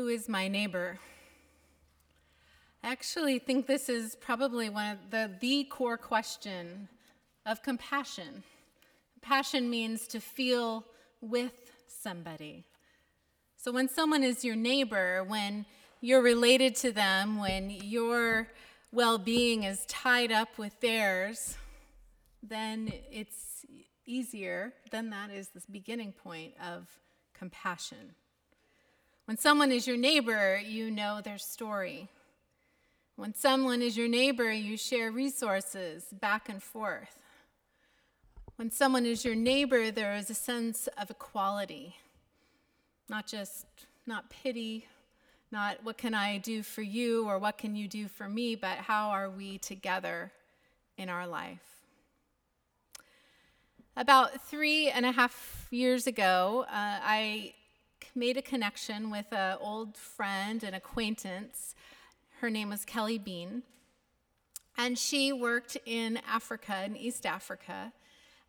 Who is my neighbor? I actually think this is probably one of the, the core question of compassion. Compassion means to feel with somebody. So when someone is your neighbor, when you're related to them, when your well being is tied up with theirs, then it's easier. Then that is the beginning point of compassion. When someone is your neighbor, you know their story. When someone is your neighbor, you share resources back and forth. When someone is your neighbor, there is a sense of equality, not just not pity, not what can I do for you or what can you do for me, but how are we together in our life. About three and a half years ago, uh, I made a connection with an old friend and acquaintance. Her name was Kelly Bean. And she worked in Africa, in East Africa,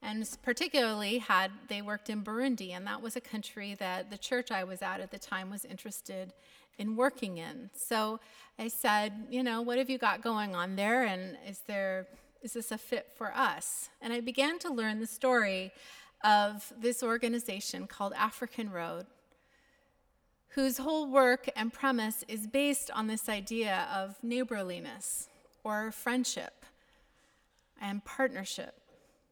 and particularly had they worked in Burundi, and that was a country that the church I was at at the time was interested in working in. So I said, you know, what have you got going on there, and is there is this a fit for us? And I began to learn the story of this organization called African Road, whose whole work and premise is based on this idea of neighborliness or friendship and partnership.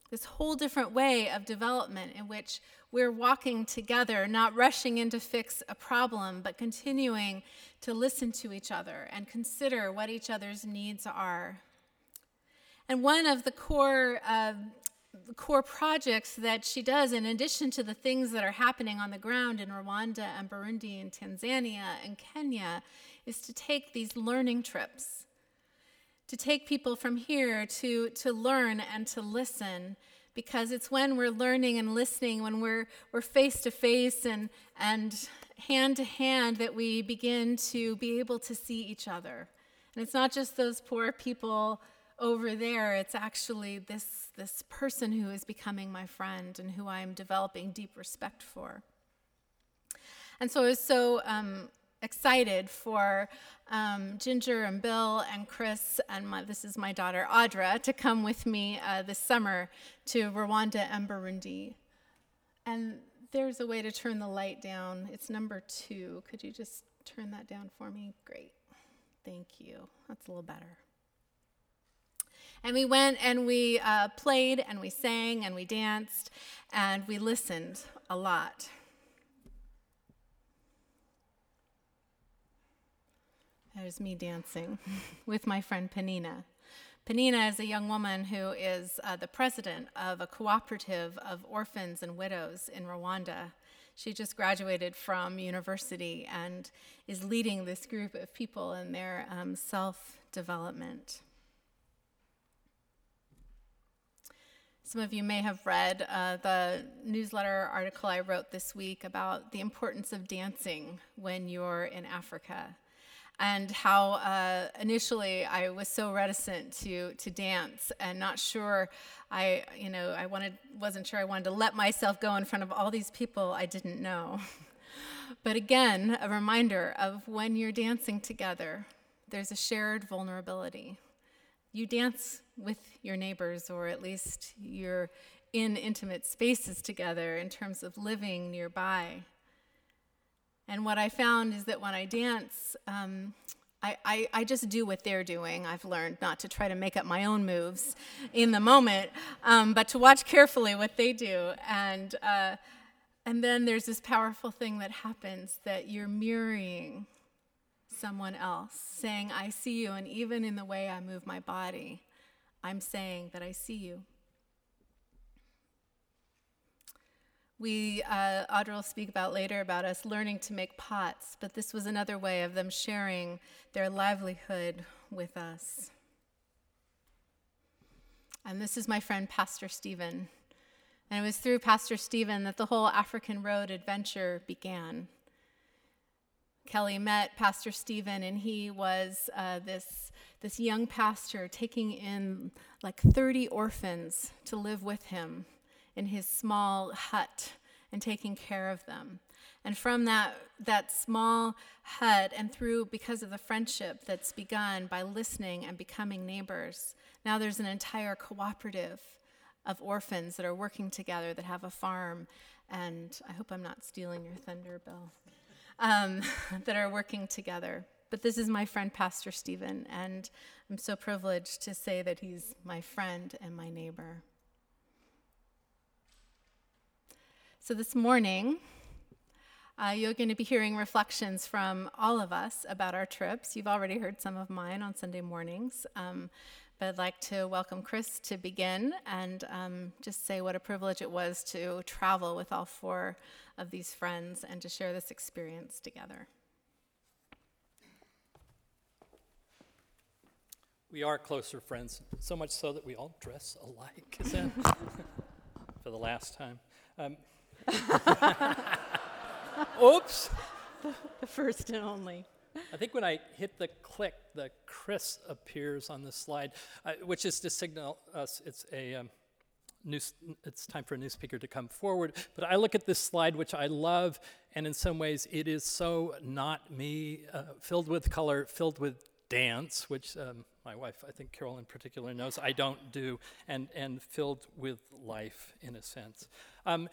This whole different way of development in which we're walking together, not rushing in to fix a problem, but continuing to listen to each other and consider what each other's needs are. And one of the core uh, core projects that she does, in addition to the things that are happening on the ground in Rwanda and Burundi and Tanzania and Kenya, is to take these learning trips, to take people from here to, to learn and to listen. Because it's when we're learning and listening, when we're, we're face to face and, and hand to hand, that we begin to be able to see each other. And it's not just those poor people over there, it's actually this, this person who is becoming my friend and who I'm developing deep respect for. And so I was so um, excited for um, Ginger and Bill and Chris, and my, this is my daughter Audra, to come with me uh, this summer to Rwanda and Burundi. And there's a way to turn the light down. It's number two. Could you just turn that down for me? Great. Thank you. That's a little better. And we went and we uh, played and we sang and we danced and we listened a lot. There's me dancing with my friend Panina. Panina is a young woman who is uh, the president of a cooperative of orphans and widows in Rwanda. She just graduated from university and is leading this group of people in their um, self development. Some of you may have read uh, the newsletter article I wrote this week about the importance of dancing when you're in Africa and how uh, initially I was so reticent to to dance and not sure I you know I wanted wasn't sure I wanted to let myself go in front of all these people I didn't know. but again, a reminder of when you're dancing together, there's a shared vulnerability. You dance with your neighbors, or at least you're in intimate spaces together in terms of living nearby. And what I found is that when I dance, um, I, I, I, just do what they're doing. I've learned not to try to make up my own moves in the moment, um, but to watch carefully what they do. And, uh, and then there's this powerful thing that happens that you're mirroring someone else, saying, I see you, and even in the way I move my body, I'm saying that I see you. We, uh, Audra will speak about later about us learning to make pots, but this was another way of them sharing their livelihood with us. And this is my friend, Pastor Stephen. And it was through Pastor Stephen that the whole African Road adventure began. Kelly met Pastor Stephen, and he was uh, this, this young pastor taking in like 30 orphans to live with him in his small hut and taking care of them. And from that, that small hut, and through because of the friendship that's begun by listening and becoming neighbors, now there's an entire cooperative of orphans that are working together that have a farm. And I hope I'm not stealing your thunder, Bill, um, that are working together. But this is my friend, Pastor Stephen, and I'm so privileged to say that he's my friend and my neighbor. So this morning, uh, you're going to be hearing reflections from all of us about our trips. You've already heard some of mine on Sunday mornings. Um, but I'd like to welcome Chris to begin and um, just say what a privilege it was to travel with all four of these friends and to share this experience together. We are closer friends, so much so that we all dress alike. Is that for the last time? Um, oops. The first and only. I think when I hit the click, the Chris appears on the slide, uh, which is to signal us it's a um, new, it's time for a new speaker to come forward. But I look at this slide, which I love, and in some ways it is so not me, uh, filled with color, filled with dance, which um, my wife, I think Carol in particular, knows I don't do, and, and filled with life in a sense. Um,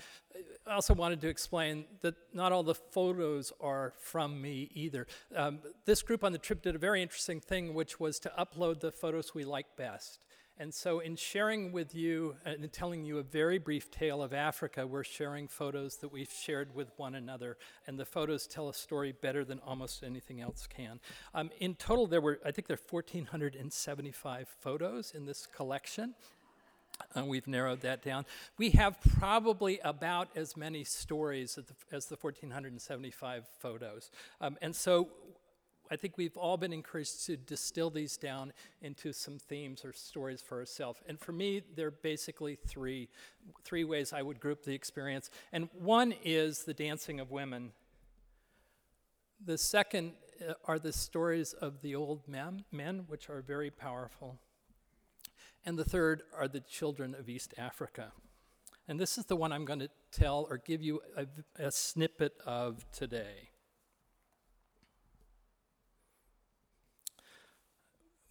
I also wanted to explain that not all the photos are from me either. Um, this group on the trip did a very interesting thing, which was to upload the photos we like best. And so, in sharing with you and telling you a very brief tale of Africa, we're sharing photos that we've shared with one another. And the photos tell a story better than almost anything else can. Um, in total, there were, I think, there are 1,475 photos in this collection. And we've narrowed that down. We have probably about as many stories as the, as the 1,475 photos. Um, and so I think we've all been encouraged to distill these down into some themes or stories for ourselves. And for me, there are basically three, three ways I would group the experience. And one is the dancing of women. The second uh, are the stories of the old men, men, which are very powerful. And the third are the children of East Africa. And this is the one I'm going to tell or give you a, a snippet of today.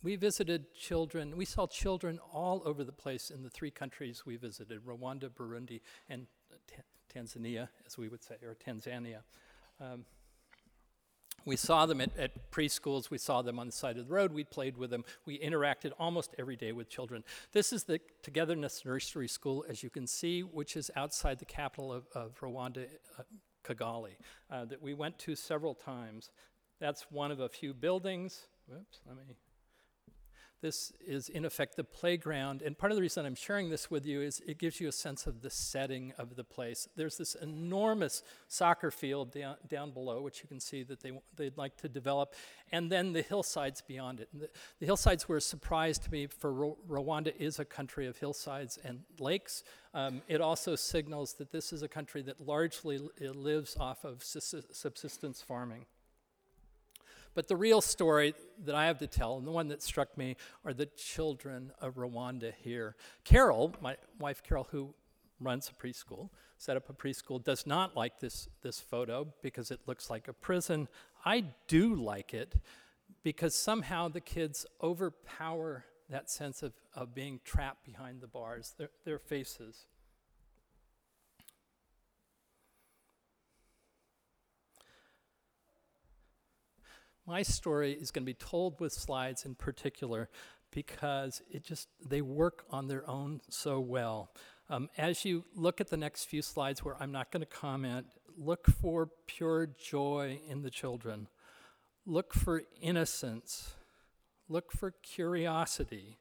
We visited children, we saw children all over the place in the three countries we visited Rwanda, Burundi, and T- Tanzania, as we would say, or Tanzania. Um, we saw them at, at, preschools, we saw them on the side of the road, we played with them, we interacted almost every day with children. This is the Togetherness Nursery School, as you can see, which is outside the capital of, of Rwanda, uh, Kigali, uh, that we went to several times. That's one of a few buildings. Whoops, let me this is, in effect, the playground. And part of the reason I'm sharing this with you is it gives you a sense of the setting of the place. There's this enormous soccer field down, down below, which you can see that they, they'd like to develop, and then the hillsides beyond it. The, the, hillsides were a surprise to me, for Rwanda is a country of hillsides and lakes. Um, it also signals that this is a country that largely lives off of subsistence farming. But the real story that I have to tell, and the one that struck me, are the children of Rwanda here. Carol, my wife Carol, who runs a preschool, set up a preschool, does not like this, this photo because it looks like a prison. I do like it because somehow the kids overpower that sense of, of being trapped behind the bars, their, their faces. My story is going to be told with slides in particular because it just they work on their own so well. Um, as you look at the next few slides where I'm not going to comment, look for pure joy in the children. Look for innocence. Look for curiosity.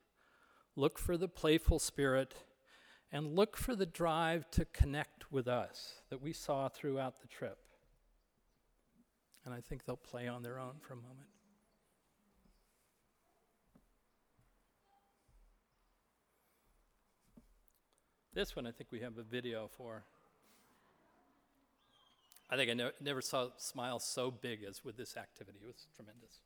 Look for the playful spirit. And look for the drive to connect with us that we saw throughout the trip and I think they'll play on their own for a moment. This one I think we have a video for. I think I ne- never saw smiles so big as with this activity. It was tremendous.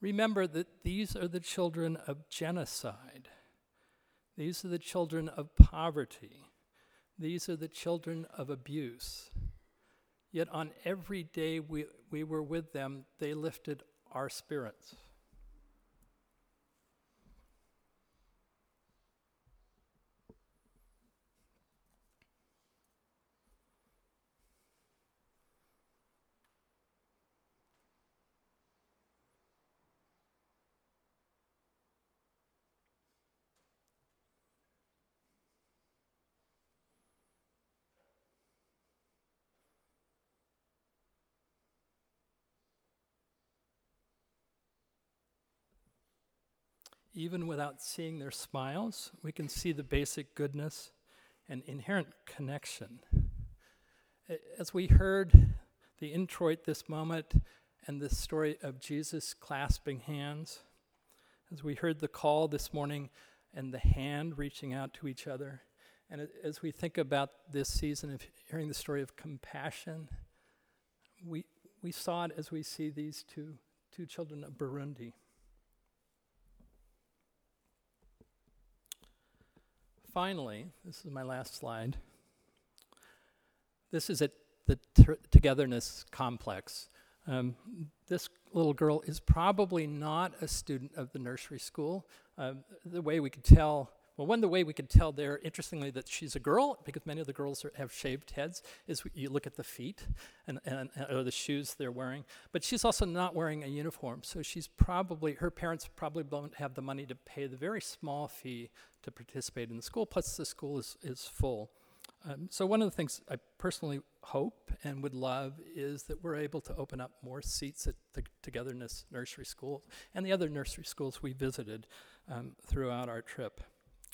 Remember that these are the children of genocide. These are the children of poverty. These are the children of abuse. Yet on every day we, we were with them, they lifted our spirits. Even without seeing their smiles, we can see the basic goodness and inherent connection. As we heard the introit this moment and the story of Jesus clasping hands, as we heard the call this morning and the hand reaching out to each other, and as we think about this season of hearing the story of compassion, we, we saw it as we see these two, two children of Burundi. Finally, this is my last slide. This is at the togetherness complex. Um, this little girl is probably not a student of the nursery school. Uh, the way we could tell, well, one the way we could tell there, interestingly, that she's a girl, because many of the girls are, have shaved heads, is you look at the feet and, and or the shoes they're wearing. But she's also not wearing a uniform, so she's probably her parents probably don't have the money to pay the very small fee to participate in the school. Plus, the school is is full. Um, so one of the things I personally hope and would love is that we're able to open up more seats at the Togetherness Nursery School and the other nursery schools we visited um, throughout our trip.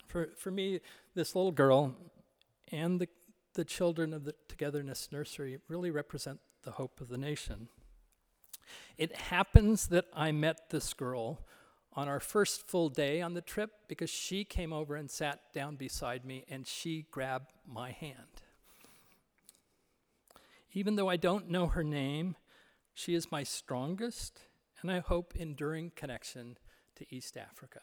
For, for me, this little girl and the, the children of the Togetherness Nursery really represent the hope of the nation. It happens that I met this girl on our first full day on the trip because she came over and sat down beside me and she grabbed my hand. Even though I don't know her name, she is my strongest and I hope enduring connection to East Africa.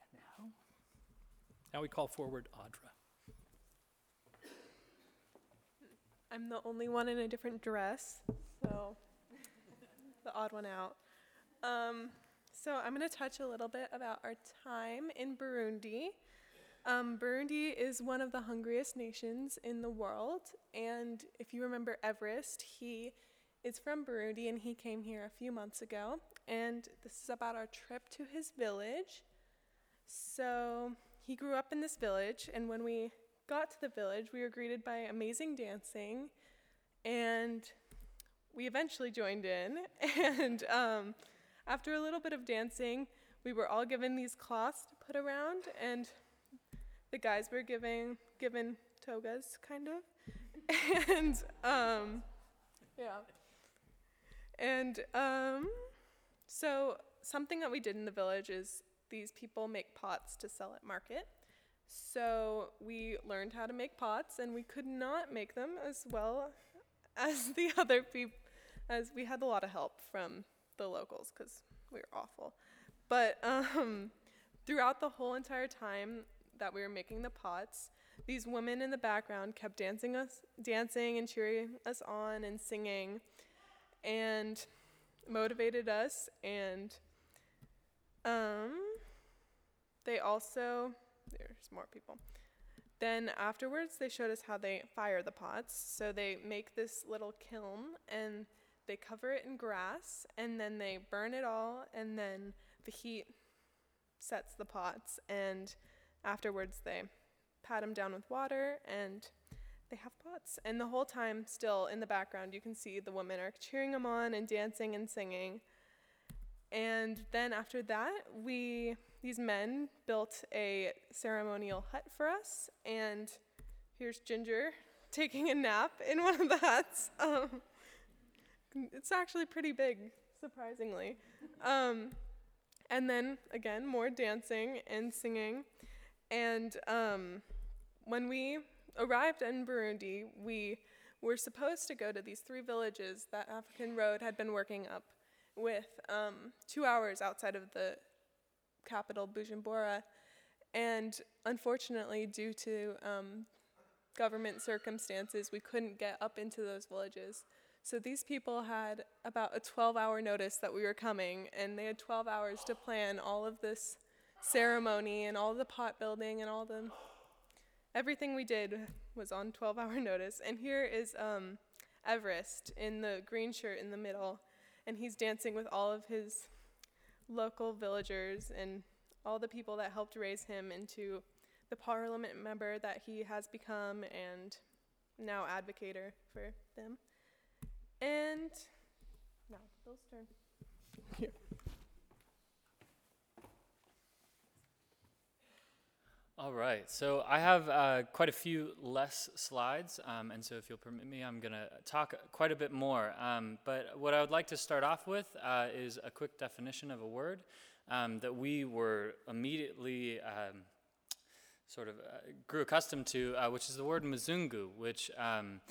And now, now we call forward Audra. I'm the only one in a different dress, so the odd one out. Um, so I'm going to touch a little bit about our time in Burundi. Um, Burundi is one of the hungriest nations in the world, and if you remember Everest, he is from Burundi and he came here a few months ago. And this is about our trip to his village. So he grew up in this village, and when we got to the village, we were greeted by amazing dancing, and we eventually joined in. And um, after a little bit of dancing, we were all given these cloths to put around, and the guys were giving given togas, kind of. and um, yeah. And um, so something that we did in the village is these people make pots to sell at market. So we learned how to make pots, and we could not make them as well as the other people, as we had a lot of help from the locals because we were awful. But um, throughout the whole entire time that we were making the pots, these women in the background kept dancing us, dancing and cheering us on and singing, and motivated us. And um, they also there's more people. Then afterwards, they showed us how they fire the pots. So they make this little kiln and they cover it in grass and then they burn it all and then the heat sets the pots and afterwards they pat them down with water and they have pots and the whole time still in the background you can see the women are cheering them on and dancing and singing and then after that we these men built a ceremonial hut for us and here's ginger taking a nap in one of the huts um, it's actually pretty big, surprisingly. Um, and then again, more dancing and singing. And um, when we arrived in Burundi, we we're supposed to go to these three villages that African Road had been working up with um, two hours outside of the capital, Bujumbura. And unfortunately, due to um, government circumstances, we couldn't get up into those villages. So these people had about a 12 hour notice that we were coming, and they had 12 hours to plan all of this ceremony and all the pot building and all the everything we did was on 12 hour notice. And here is um, Everest in the green shirt in the middle, and he's dancing with all of his local villagers and all the people that helped raise him into the parliament member that he has become and now advocator for them. And now Bill's turn. Here. All right, so I have uh, quite a few less slides, um, and so if you'll permit me, I'm going to talk quite a bit more. Um, but what I would like to start off with uh, is a quick definition of a word um, that we were immediately um, sort of uh, grew accustomed to, uh, which is the word Mzungu, which um,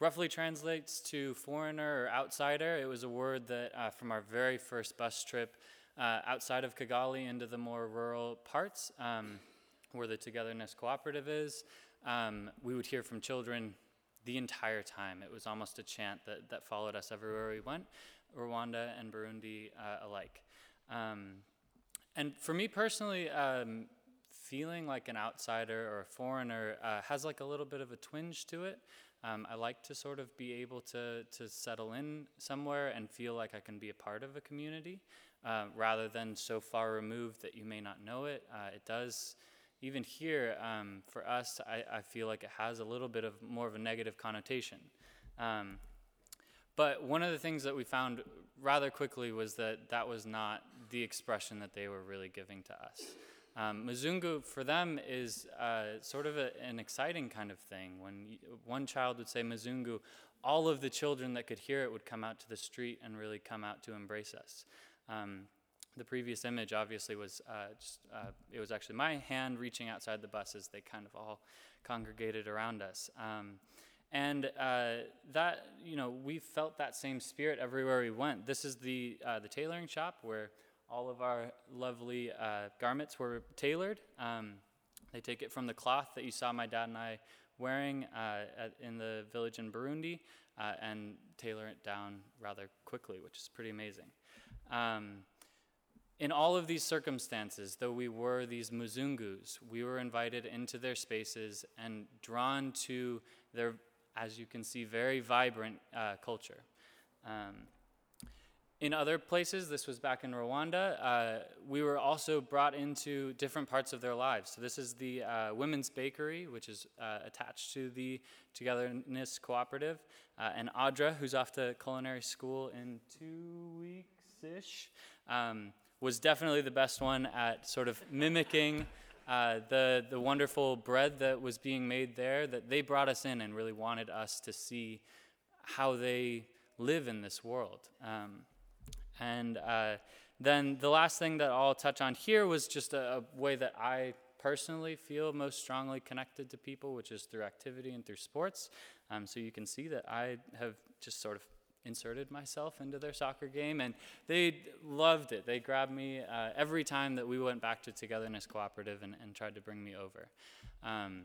roughly translates to foreigner or outsider. It was a word that uh, from our very first bus trip uh, outside of Kigali into the more rural parts um, where the Togetherness Cooperative is, um, we would hear from children the entire time. It was almost a chant that, that followed us everywhere we went, Rwanda and Burundi uh, alike. Um, and for me personally, um, feeling like an outsider or a foreigner uh, has like a little bit of a twinge to it. Um, I like to sort of be able to, to settle in somewhere and feel like I can be a part of a community uh, rather than so far removed that you may not know it. Uh, it does even here, um, for us, I, I, feel like it has a little bit of more of a negative connotation. Um, but one of the things that we found rather quickly was that that was not the expression that they were really giving to us. Um, Mzungu for them is uh, sort of a, an exciting kind of thing. When one child would say Mzungu, all of the children that could hear it would come out to the street and really come out to embrace us. Um, the previous image obviously was uh, just, uh, it was actually my hand reaching outside the bus as they kind of all congregated around us. Um, and uh, that, you know, we felt that same spirit everywhere we went. This is the, uh, the tailoring shop where all of our lovely uh, garments were tailored. Um, they take it from the cloth that you saw my dad and I wearing uh, at, in the village in Burundi and tailor it down rather quickly, which is pretty amazing. Um, in all of these circumstances, though we were these Muzungus, we were invited into their spaces and drawn to their, as you can see, very vibrant uh, culture. Um, in other places, this was back in Rwanda, uh, we were also brought into different parts of their lives. So, this is the uh, Women's Bakery, which is uh, attached to the Togetherness Cooperative. Uh, and Audra, who's off to culinary school in two weeks ish. Um, was definitely the best one at sort of mimicking uh, the, the wonderful bread that was being made there, that they brought us in and really wanted us to see how they live in this world. Um, and uh, then the last thing that I'll touch on here was just a, a way that I personally feel most strongly connected to people, which is through activity and through sports. Um, so you can see that I have just sort of inserted myself into their soccer game, and they loved it. They grabbed me uh, every time that we went back to Togetherness Cooperative and, and tried to bring me over. Um,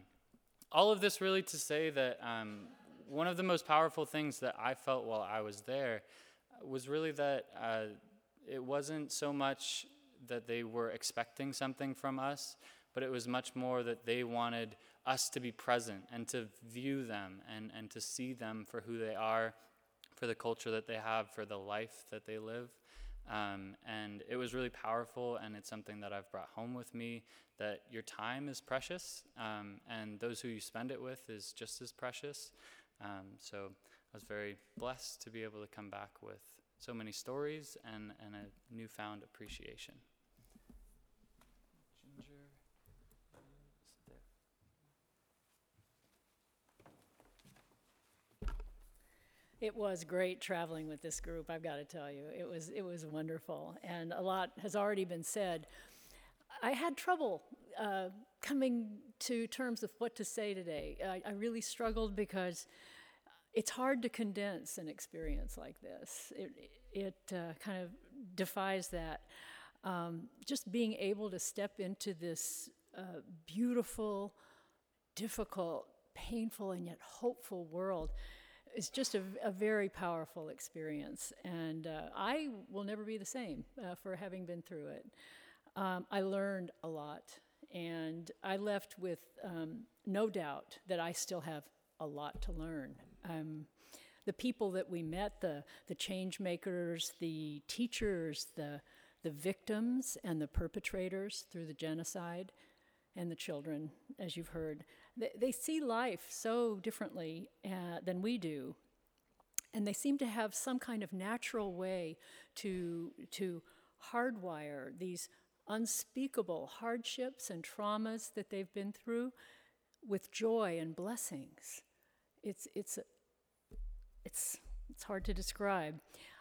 all of this really to say that um, one of the most powerful things that I felt while I was there was really that uh, it wasn't so much that they were expecting something from us, but it was much more that they wanted us to be present and to view them and, and to see them for who they are for the culture that they have, for the life that they live. Um, and it was really powerful, and it's something that I've brought home with me that your time is precious, um, and those who you spend it with is just as precious. Um, so I was very blessed to be able to come back with so many stories and, and a newfound appreciation. It was great traveling with this group, I've got to tell you. It was, it was wonderful, and a lot has already been said. I had trouble uh, coming to terms of what to say today. I, I really struggled because it's hard to condense an experience like this. It, it uh, kind of defies that. Um, just being able to step into this uh, beautiful, difficult, painful, and yet hopeful world is just a, a very powerful experience. And uh, I will never be the same uh, for having been through it. Um, I learned a lot, and I left with um, no doubt that I still have a lot to learn. Um, the people that we met, the, the change makers, the teachers, the, the victims, and the perpetrators through the genocide, and the children, as you've heard, they, they see life so differently uh, than we do. And they seem to have some kind of natural way to, to hardwire these unspeakable hardships and traumas that they've been through with joy and blessings. It's, it's, it's, it's hard to describe.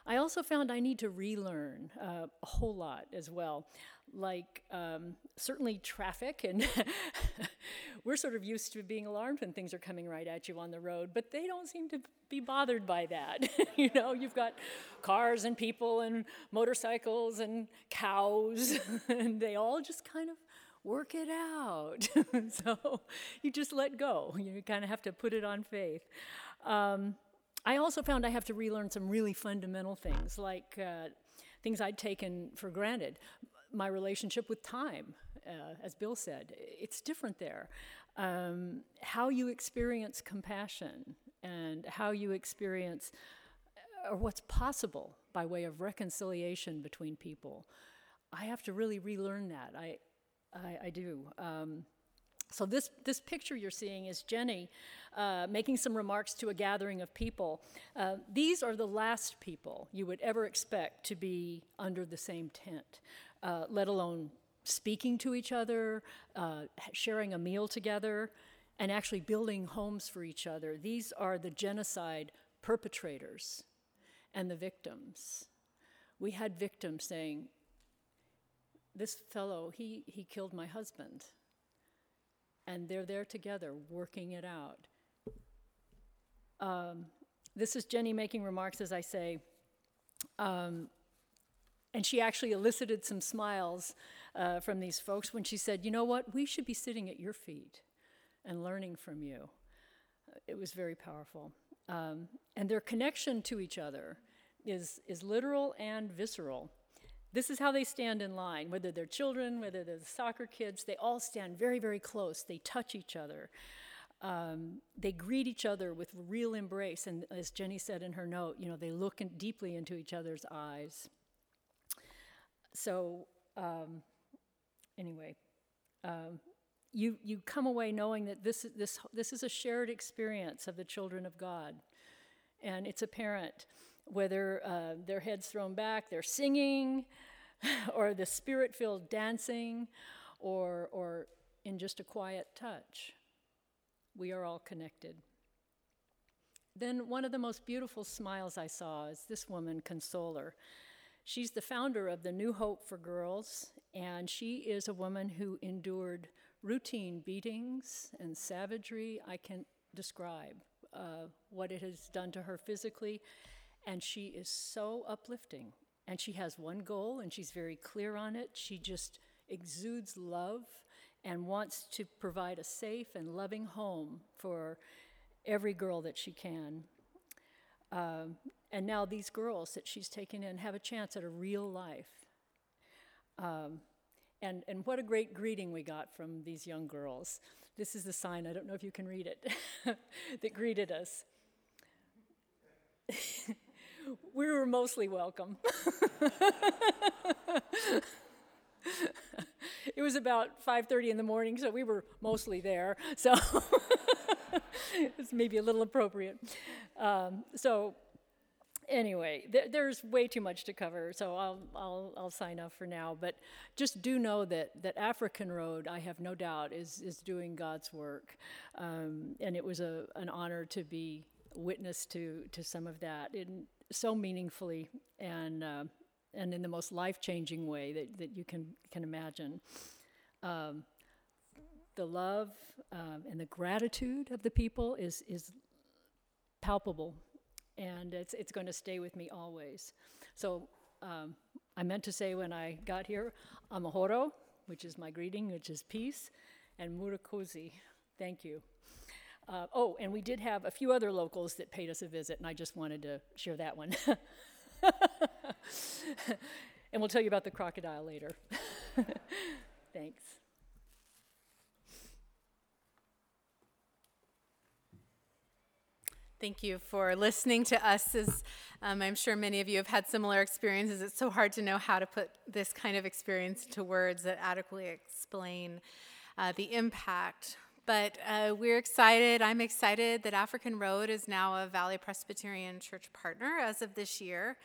I also found I need to relearn uh, a whole lot as well. Like, um, certainly traffic, and we're sort of used to being alarmed when things are coming right at you on the road, but they don't seem to be bothered by that. you know, you've got cars and people and motorcycles and cows, and they all just kind of work it out. so you just let go. You kind of have to put it on faith. Um, I also found I have to relearn some really fundamental things, like uh, things I'd taken for granted. My relationship with time, uh, as Bill said, it's different there. Um, how you experience compassion and how you experience or what's possible by way of reconciliation between people. I have to really relearn that. I, I, I do. Um, so this, this picture you're seeing is Jenny uh, making some remarks to a gathering of people. Uh, these are the last people you would ever expect to be under the same tent, uh, let alone speaking to each other, uh, sharing a meal together, and actually building homes for each other. These are the genocide perpetrators and the victims. We had victims saying, this fellow, he, he killed my husband. And they're there together working it out. Um, this is Jenny making remarks as I say. Um, and she actually elicited some smiles uh, from these folks when she said, You know what? We should be sitting at your feet and learning from you. It was very powerful. Um, and their connection to each other is, is literal and visceral. This is how they stand in line, whether they're children, whether they're the soccer kids, they all stand very, very close. They touch each other. Um, they greet each other with real embrace. And as Jenny said in her note, you know, they look in deeply into each other's eyes. So, um, anyway, um, you, you come away knowing that this, this, this is a shared experience of the children of God. And it's apparent whether uh, their heads thrown back, they're singing, or the spirit filled dancing, or, or in just a quiet touch. We are all connected. Then, one of the most beautiful smiles I saw is this woman, Consoler. She's the founder of the New Hope for Girls, and she is a woman who endured routine beatings and savagery I can't describe uh, what it has done to her physically and she is so uplifting. And she has one goal, and she's very clear on it. She just exudes love and wants to provide a safe and loving home for every girl that she can. Um, and now these girls that she's taken in have a chance at a real life. Um, and, and what a great greeting we got from these young girls. This is the sign, I don't know if you can read it, that greeted us. we were mostly welcome. it was about 5.30 in the morning, so we were mostly there. So it's maybe a little appropriate. Um, so anyway, th- there's way too much to cover, so I'll, I'll, I'll sign off for now. But just do know that, that African Road, I have no doubt, is, is doing God's work. Um, and it was a, an honor to be witness to, to some of that. In, so meaningfully and uh, and in the most life changing way that, that you can can imagine. Um, the love um, and the gratitude of the people is is palpable, and it's, it's going to stay with me always. So um, I meant to say when I got here, amahoro, which is my greeting, which is peace, and murakoze, thank you. Uh, oh, and we did have a few other locals that paid us a visit, and I just wanted to share that one. and we'll tell you about the crocodile later. Thanks. Thank you for listening to us. As um, I'm sure many of you have had similar experiences, it's so hard to know how to put this kind of experience into words that adequately explain uh, the impact. But uh, we're excited. I'm excited that African Road is now a Valley Presbyterian Church partner as of this year,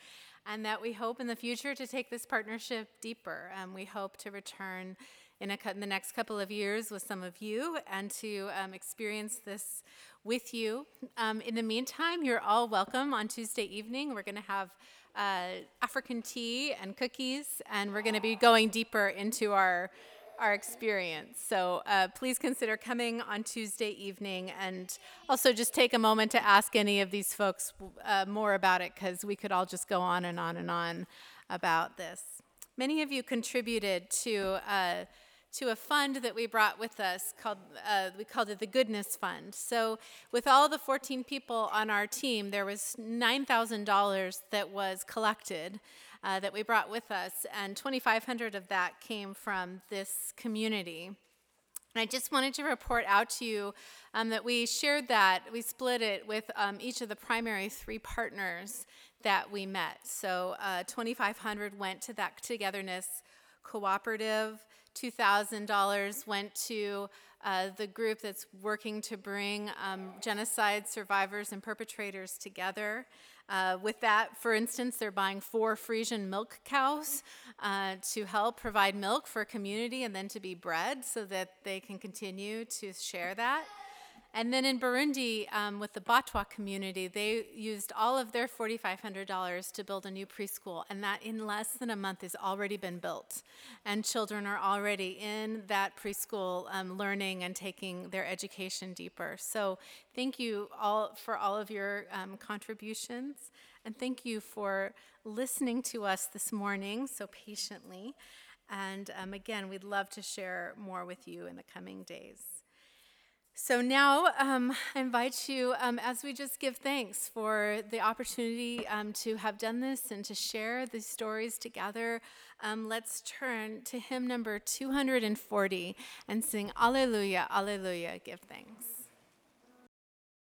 and that we hope in the future to take this partnership deeper. Um, we hope to return in, a, in, the next couple of years with some of you and to um, experience this with you. Um, in the meantime, you're all welcome on Tuesday evening. We're going to have uh, African tea and cookies, and we're going to be going deeper into our our experience. So uh, please consider coming on Tuesday evening, and also just take a moment to ask any of these folks uh, more about it, because we could all just go on and on and on about this. Many of you contributed to uh, to a fund that we brought with us called uh, we called it the goodness fund so with all the 14 people on our team there was $9000 that was collected uh, that we brought with us and 2500 of that came from this community and I just wanted to report out to you um, that we shared that, we split it with um, each of the primary three partners that we met. So uh, 2,500 went to that togetherness cooperative. $2,000 went to uh, the group that's working to bring um, genocide survivors and perpetrators together. Uh, with that, for instance, they're buying four Frisian milk cows uh, to help provide milk for a community and then to be bred so that they can continue to share that. And then in Burundi, um, with the Batwa community, they used all of their $4,500 to build a new preschool, and that in less than a month has already been built. And children are already in that preschool um, learning and taking their education deeper. So thank you all for all of your um, contributions, and thank you for listening to us this morning so patiently. And um, again, we'd love to share more with you in the coming days. So now um, I invite you, um, as we just give thanks for the opportunity um, to have done this and to share these stories together, um, let's turn to hymn number 240 and sing Alleluia, Alleluia, give thanks.